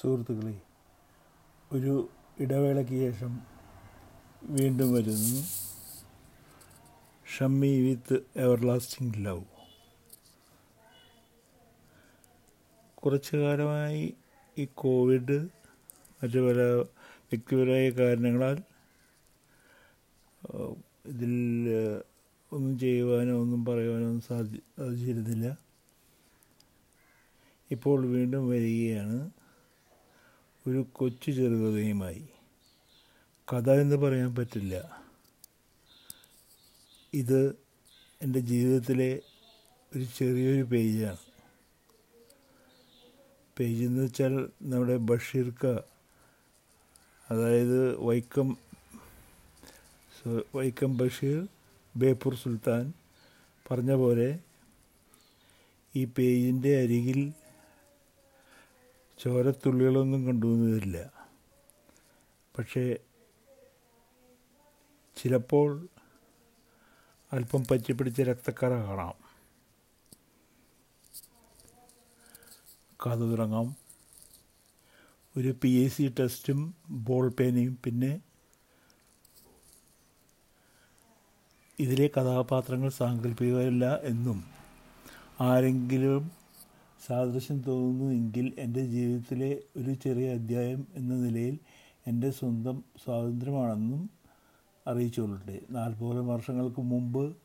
സുഹൃത്തുക്കളെ ഒരു ഇടവേളയ്ക്ക് ശേഷം വീണ്ടും വരുന്നു. ഷമ്മി വിത്ത് എവർലാസ്റ്റിംഗ് ലവ് കുറച്ചു കാലമായി ഈ കോവിഡ് മറ്റു പല വ്യക്തിപരമായ കാരണങ്ങളാൽ ഇതിൽ ഒന്നും ചെയ്യുവാനോ ഒന്നും പറയുവാനോ ഒന്നും സാധിച്ചിരുന്നില്ല. ഇപ്പോൾ വീണ്ടും വരികയാണ്. ഒരു കൊച്ചു ചെറുകഥയുമായി. കഥ എന്ന് പറയാൻ പറ്റില്ല. ഇത് എന്റെ ജീവിതത്തിലെ ഒരു ചെറിയൊരു പേജാണ്. പേജ് എന്ന് വെച്ചാൽ നമ്മുടെ ബഷീർക്ക അതായത് വൈക്കം വൈക്കം ബഷീർ ബേപ്പൂർ സുൽത്താൻ പറഞ്ഞ പോലെ ഈ പേജിന്റെ അരികിൽ ചോരത്തുള്ളികളൊന്നും കൊണ്ടുവന്നതില്ല. പക്ഷേ ചിലപ്പോൾ അല്പം പറ്റിപ്പിടിച്ച രക്തക്കറ കാണാം. കഥ തുടങ്ങാം ഒരു പി എ സി ടെസ്റ്റും ബോൾ പേനയും പിന്നെ ഇതിലെ കഥാപാത്രങ്ങൾ സാങ്കല്പികമല്ല എന്നും ആരെങ്കിലും സാദൃശ്യം തോന്നുന്നു എങ്കിൽ എന്റെ ജീവിതത്തിലെ ഒരു ചെറിയ അധ്യായം എന്ന നിലയിൽ എന്റെ സ്വന്തം സ്വാതന്ത്ര്യമാണെന്നും അറിയിച്ചുകൊള്ളട്ടെ നാൽപ്പതോളം വർഷങ്ങൾക്ക് മുമ്പ്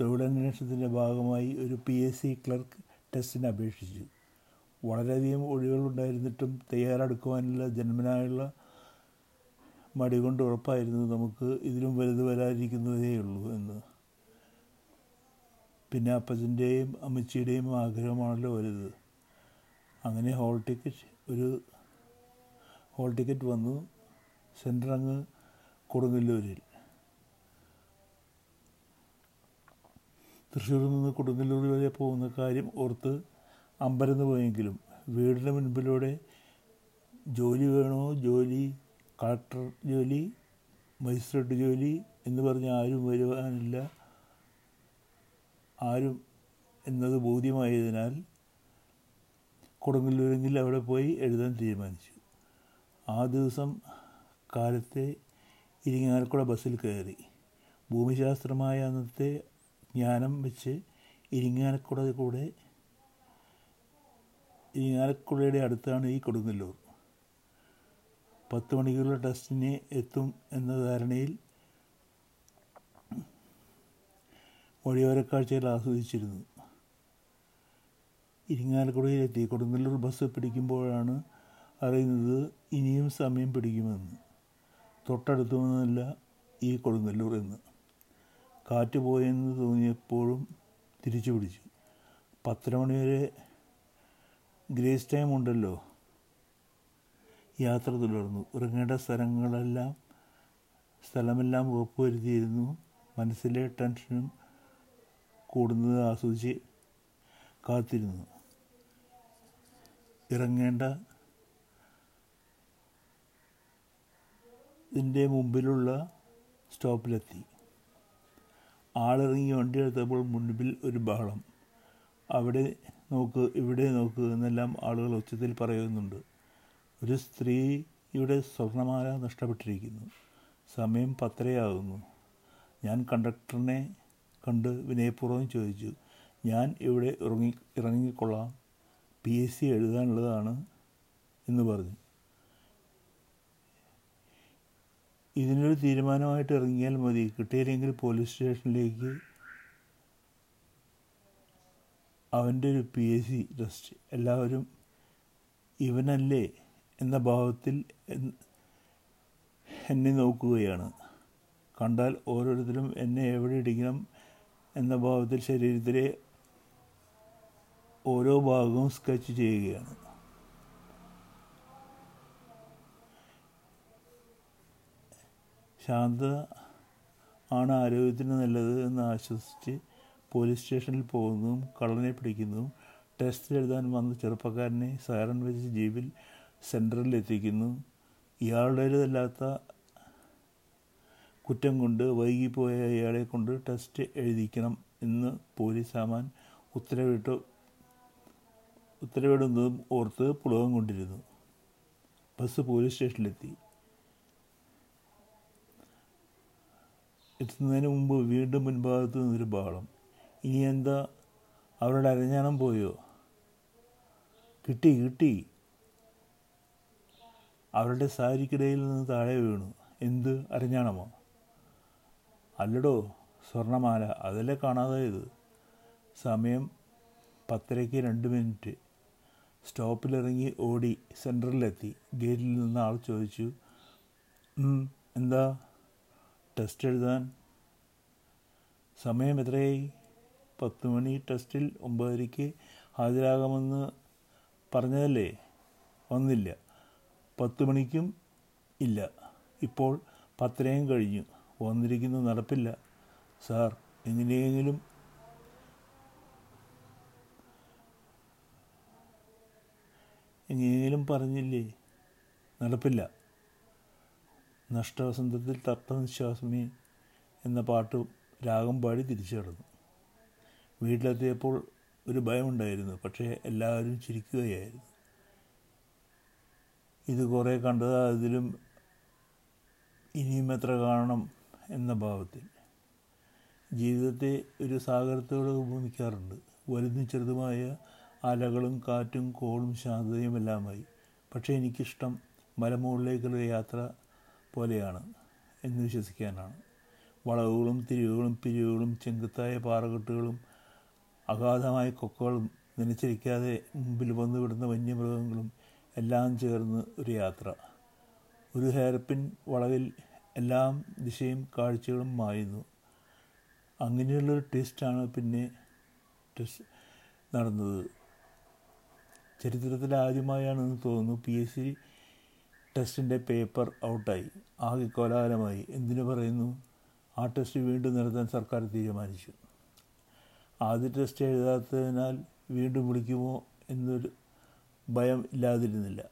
തൊഴിലന്വേഷണത്തിന്റെ ഭാഗമായി ഒരു പി എസ് സി ക്ലർക്ക് ടെസ്റ്റിന് അപേക്ഷിച്ചു. വളരെയധികം ഒഴിവുകളുണ്ടായിരുന്നിട്ടും തയ്യാറെടുക്കുവാനുള്ള ജന്മനായുള്ള മടി കൊണ്ട് ഉറപ്പായിരുന്നു നമുക്ക് ഇതിലും വലുത് വരാതിരിക്കുന്നതേയുള്ളൂ എന്ന്. പിന്നെ അപ്പച്ചന്റെയും അമ്മച്ചിയുടെയും ആഗ്രഹമാണല്ലോ വരുന്നത് അങ്ങനെ ഹോൾ ടിക്കറ്റ് ഒരു ഹോൾ ടിക്കറ്റ് വന്നു. സെന്റർ അങ്ങ് കൊടുങ്ങല്ലൂരിൽ. തൃശ്ശൂരിൽ നിന്ന് കൊടുങ്ങല്ലൂർ വരെ പോകുന്ന കാര്യം ഓർത്ത് അമ്പരന്ന് പോയെങ്കിലും വീടിന് മുൻപിലൂടെ ജോലി വേണോ? ജോലി കളക്ടർ ജോലി മജിസ്ട്രേറ്റ് ജോലി എന്ന് പറഞ്ഞ് ആരും വരുവാനില്ല. ആരും എന്നത് ബോധ്യമായതിനാൽ കൊടുങ്ങല്ലൂരെങ്കിൽ അവിടെ പോയി എഴുതാൻ തീരുമാനിച്ചു. ആ ദിവസം കാലത്തെ ഇരിങ്ങാലക്കുട ബസ്സിൽ കയറി. ഭൂമിശാസ്ത്രമായ അന്നത്തെ ജ്ഞാനം വെച്ച് ഇരിങ്ങാലക്കുട കൂടെ ഇരിങ്ങാലക്കുടയുടെ അടുത്താണ് ഈ കൊടുങ്ങല്ലൂർ. പത്ത് മണിക്കുള്ള ടെസ്റ്റിന് എത്തും എന്ന ധാരണയിൽ വഴിയോരക്കാഴ്ചകൾ ആസ്വദിച്ചിരുന്നു. ഇരിങ്ങാലക്കുടയിലെത്തി കൊടുങ്ങല്ലൂർ ബസ് പിടിക്കുമ്പോഴാണ് അറിയുന്നത് ഇനിയും സമയം പിടിക്കുമെന്ന്. തൊട്ടടുത്തു നിന്നല്ല ഈ കൊടുങ്ങല്ലൂർ എന്ന്. കാറ്റ് പോയെന്ന് തോന്നിയപ്പോഴും തിരിച്ചു പിടിച്ചു. പത്തര മണി വരെ ഗ്രേസ് ടൈം ഉണ്ടല്ലോ. യാത്ര തുടർന്നു. ഉറങ്ങേണ്ട സ്ഥലങ്ങളെല്ലാം സ്ഥലമെല്ലാം ഉറപ്പുവരുത്തിയിരുന്നു. മനസ്സിലെ ടെൻഷനും കൂടുന്നത് ആസ്വദിച്ച് കാത്തിരുന്നു. ഇറങ്ങേണ്ട ഇതിന്റെ മുമ്പിലുള്ള സ്റ്റോപ്പിലെത്തി. ആളിറങ്ങി വണ്ടി എടുത്തപ്പോൾ മുൻപിൽ ഒരു ബഹളം. അവിടെ നോക്ക് ഇവിടെ നോക്ക് എന്നെല്ലാം ആളുകൾ ഉച്ചത്തിൽ പറയുന്നുണ്ട്. ഒരു സ്ത്രീയുടെ സ്വർണമാല നഷ്ടപ്പെട്ടിരിക്കുന്നു. സമയം പത്തരയാകുന്നു. ഞാൻ കണ്ടക്ടറിനെ കണ്ട് വിനയപൂർവം ചോദിച്ചു ഞാൻ ഇവിടെ ഇറങ്ങി ഇറങ്ങിക്കൊള്ളാം. പി. എസ്. സി. എഴുതാനുള്ളതാണ് എന്ന് പറഞ്ഞു. ഇതിനൊരു തീരുമാനമായിട്ട് ഇറങ്ങിയാൽ മതി. കിട്ടിയില്ലെങ്കിൽ പോലീസ് സ്റ്റേഷനിലേക്ക് അവന്റെ ഒരു പി. എസ്. സി. ടെസ്റ്റ് എല്ലാവരും ഇവനല്ലേ എന്ന ഭാവത്തിൽ എന്നെ നോക്കുകയാണ്. കണ്ടാൽ ഓരോരുത്തരും എന്നെ എവിടെ ഇടിക്കണം എന്ന ഭാവത്തിൽ ശരീരത്തിലെ ഓരോ ഭാഗവും സ്കെച്ച് ചെയ്യുകയാണ്. ശാന്ത ആണ് ആരോഗ്യത്തിന് നല്ലത് എന്ന് ആശ്വസിച്ച് പോലീസ് സ്റ്റേഷനിൽ പോകുന്നതും കള്ളനെ പിടിക്കുന്നതും ടെസ്റ്റ് എഴുതാൻ വന്ന ചെറുപ്പക്കാരനെ സൈറൺ വെച്ച് ജീപ്പിൽ സെന്ററിൽ എത്തിക്കുന്നു ഇയാളുടേതല്ലാത്ത കുറ്റം കൊണ്ട് വൈകിപ്പോയ ഇയാളെ കൊണ്ട് ടെസ്റ്റ് എഴുതിക്കണം എന്ന് പോലീസ് സാമാൻ ഉത്തരവിട്ടു. ഉത്തരവിടുന്നതും ഓർത്ത് പുളകം കൊണ്ടിരുന്നു. ബസ് പോലീസ് സ്റ്റേഷനിലെത്തി. എത്തുന്നതിന് മുമ്പ് വീണ്ടും മുൻഭാഗത്ത് നിന്നൊരു ബഹളം ഇനി എന്താ? അവരുടെ അരഞ്ഞാണം പോയോ? കിട്ടി കിട്ടി. അവരുടെ സാരിക്കിടയിൽ നിന്ന് താഴെ വീണു. എന്ത്? അരഞ്ഞാണമോ? അല്ലടോ സ്വർണമാല. അതല്ലേ കാണാതായത്? സമയം പത്തരയ്ക്ക് രണ്ട് മിനിറ്റ്. സ്റ്റോപ്പിലിറങ്ങി ഓടി സെന്ററിലെത്തി ഗേറ്റിൽ നിന്ന് ആൾ ചോദിച്ചു "ഉം, എന്താ? ടെസ്റ്റ് എഴുതാൻ? സമയം എത്രയായി? പത്ത് മണി ടെസ്റ്റിൽ ഒമ്പതരയ്ക്ക് ഹാജരാകാമെന്ന് പറഞ്ഞതല്ലേ? വന്നില്ല. പത്ത് മണിക്കും ഇല്ല. ഇപ്പോൾ പത്തരയും കഴിഞ്ഞു. വന്നിരിക്കുന്നത് നടപ്പില്ല. സാർ എങ്ങനെയെങ്കിലും എങ്ങനെയെങ്കിലും പറഞ്ഞില്ലേ? നടപ്പില്ല. നഷ്ടവസന്തത്തിൽ തപ്തനിശ്വാസമേ എന്ന പാട്ട് രാഗം പാടി തിരിച്ചു കിടന്നു. വീട്ടിലെത്തിയപ്പോൾ ഒരു ഭയമുണ്ടായിരുന്നു. പക്ഷേ എല്ലാവരും ചിരിക്കുകയായിരുന്നു. ഇത് കുറേ കണ്ടതാ അതിലും ഇനിയും എത്ര കാണണം? എന്ന ഭാവത്തിൽ. ജീവിതത്തെ ഒരു സാഗരത്തോട് ഉപമിക്കാറുണ്ട്. വലുതും ചെറുതുമായ അലകളും കാറ്റും കോളും ശാന്തതയും എല്ലാമായി. പക്ഷേ എനിക്കിഷ്ടം മലമുകളിലേക്കുള്ള യാത്ര പോലെയാണ് എന്ന് വിശ്വസിക്കാനാണ്. വളവുകളും തിരിവുകളും പിരിവുകളും ചെങ്കുത്തായ പാറകെട്ടുകളും അഗാധമായ കൊക്കകളും നനച്ചിരിക്കാതെ മുമ്പിൽ വന്നു വിടുന്ന വന്യമൃഗങ്ങളും എല്ലാം ചേർന്ന് ഒരു യാത്ര. ഒരു ഹെയർപിൻ വളവിൽ എല്ലാം ദിശയും കാഴ്ചകളും മായുന്നു. അങ്ങനെയുള്ളൊരു ടെസ്റ്റാണ് പിന്നെ നടന്നത്. ചരിത്രത്തിൽ ആദ്യമായാണെന്ന് തോന്നുന്നു പി എസ് സി ടെസ്റ്റിന്റെ പേപ്പർ ഔട്ടായി. ആകെ കോലാഹലമായി. എന്തിനു പറയുന്നു? ആ ടെസ്റ്റ് വീണ്ടും നടത്താൻ സർക്കാർ തീരുമാനിച്ചു. ആദ്യ ടെസ്റ്റ് എഴുതാത്തതിനാൽ വീണ്ടും വിളിക്കുമോ എന്നൊരു ഭയം ഇല്ലാതിരുന്നില്ല.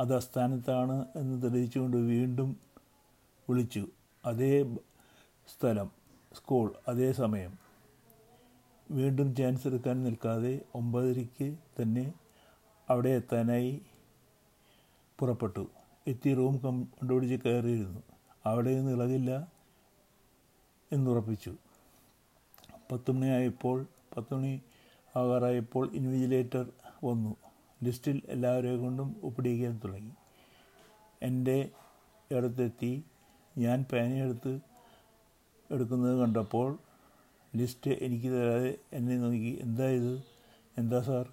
അത് അസ്ഥാനത്താണ് എന്ന് തെളിയിച്ചുകൊണ്ട് വീണ്ടും വിളിച്ചു. അതേ സ്ഥലം സ്കൂൾ അതേ സമയം. വീണ്ടും ചാൻസ് എടുക്കാൻ നിൽക്കാതെ ഒമ്പതരയ്ക്ക് തന്നെ അവിടെ എത്താനായി പുറപ്പെട്ടു. എത്തി റൂം കണ്ടുപിടിച്ച് കയറിയിരുന്നു. അവിടെ നിന്ന് ഇളകില്ല എന്നുറപ്പിച്ചു. പത്ത് മണിയായപ്പോൾ പത്ത് മണി ആകാറായപ്പോൾ ഇൻവിജിലേറ്റർ വന്നു. ലിസ്റ്റിൽ എല്ലാവരെയും കൊണ്ടും ഒപ്പിടിക്കാൻ തുടങ്ങി. എന്റെ അടുത്തെത്തി. ഞാൻ പേനയെടുത്ത് എടുക്കുന്നത് കണ്ടപ്പോൾ ലിസ്റ്റ് എനിക്ക് തരാതെ എന്നെ നോക്കി. എന്താ ഇത്? എന്താ സാർ?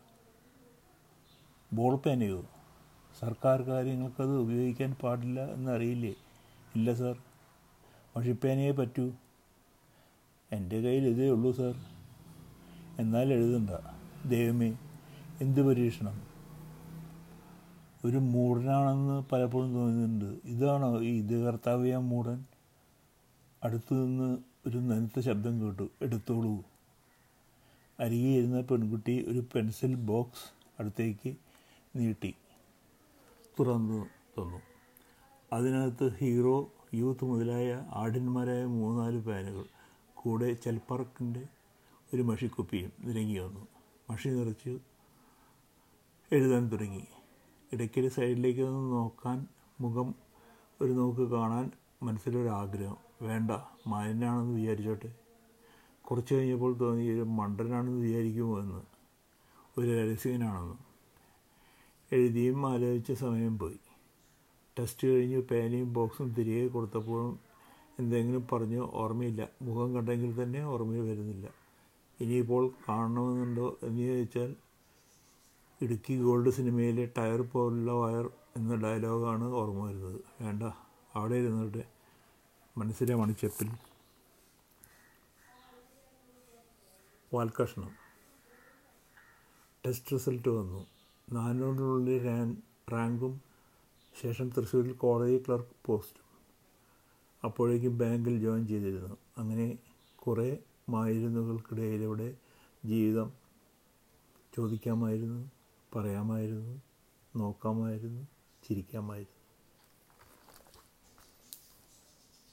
ബോൾ പേനയോ? സർക്കാർ കാര്യങ്ങൾക്കത് ഉപയോഗിക്കാൻ പാടില്ല എന്നറിയില്ലേ? ഇല്ല സാർ. മഷിപ്പേനയെ പറ്റൂ. എന്റെ കയ്യിൽ ഇതേ ഉള്ളൂ സാർ. എന്നാൽ എഴുതണ്ട. ദൈവമേ എന്ത് പരീക്ഷണം? ഒരു മൂടനാണെന്ന് പലപ്പോഴും തോന്നുന്നുണ്ട് ഇതാണോ ഈ ഇത് കർത്താവ്യ മൂടൻ അടുത്തു നിന്ന് ഒരു നനുത്ത ശബ്ദം കേട്ടു. എടുത്തോളൂ. അരികെ ഇരുന്ന പെൺകുട്ടി ഒരു പെൻസിൽ ബോക്സ് അടുത്തേക്ക് നീട്ടി. തുറന്നു തന്നു. അതിനകത്ത് ഹീറോ യൂത്ത് മുതലായ ആടിന്മാരായ മൂന്നാൽ പാനുകൾ. കൂടെ ചെൽപ്പറക്കിന്റെ ഒരു മഷിക്കുപ്പിയും നിരങ്ങി വന്നു. മഷി നിറച്ച് എഴുതാൻ തുടങ്ങി. ഇടയ്ക്കൊരു സൈഡിലേക്ക് ഒന്ന് നോക്കാൻ മുഖം ഒരു നോക്ക് കാണാൻ മനസ്സിലൊരാഗ്രഹം. വേണ്ട മാലിന്യാണെന്ന് വിചാരിച്ചോട്ടെ. കുറച്ച് കഴിഞ്ഞപ്പോൾ തോന്നി ഒരു മണ്ടനാണെന്ന് വിചാരിക്കുമോ എന്ന്. ഒരു രഹസ്യനാണെന്ന്. എഴുതിയും ആലോചിച്ച സമയം പോയി. ടെസ്റ്റ് കഴിഞ്ഞ് പേനയും ബോക്സും തിരികെ കൊടുത്തപ്പോഴും എന്തെങ്കിലും പറഞ്ഞോ ഓർമ്മയില്ല. മുഖം കണ്ടെങ്കിൽ തന്നെ ഓർമ്മയിൽ വരുന്നില്ല. ഇനിയിപ്പോൾ കാണണമെന്നുണ്ടോ എന്ന് ചോദിച്ചാൽ ഇടുക്കി ഗോൾഡ് സിനിമയിലെ ടയർ പോലുള്ള വയർ എന്ന ഡയലോഗാണ് ഓർമ്മ വരുന്നത്. വേണ്ട അവിടെ ഇരുന്നിട്ട് മനസ്സിലെ മണിച്ചപ്പിൽ വാൽക്കഷ്ണം. ടെസ്റ്റ് റിസൾട്ട് വന്നു. നാനൂറിനുള്ളിൽ റാങ്കും ശേഷം തൃശ്ശൂരിൽ കോളേജ് ക്ലർക്ക് പോസ്റ്റും. അപ്പോഴേക്കും ബാങ്കിൽ ജോയിൻ ചെയ്തിരുന്നു. അങ്ങനെ കുറേ മായിരുന്നുകൾക്കിടയിലൂടെ ജീവിതം ചോദിക്കാമായിരുന്നു. para llamarlo, no camarlo, chiriquiamarlo.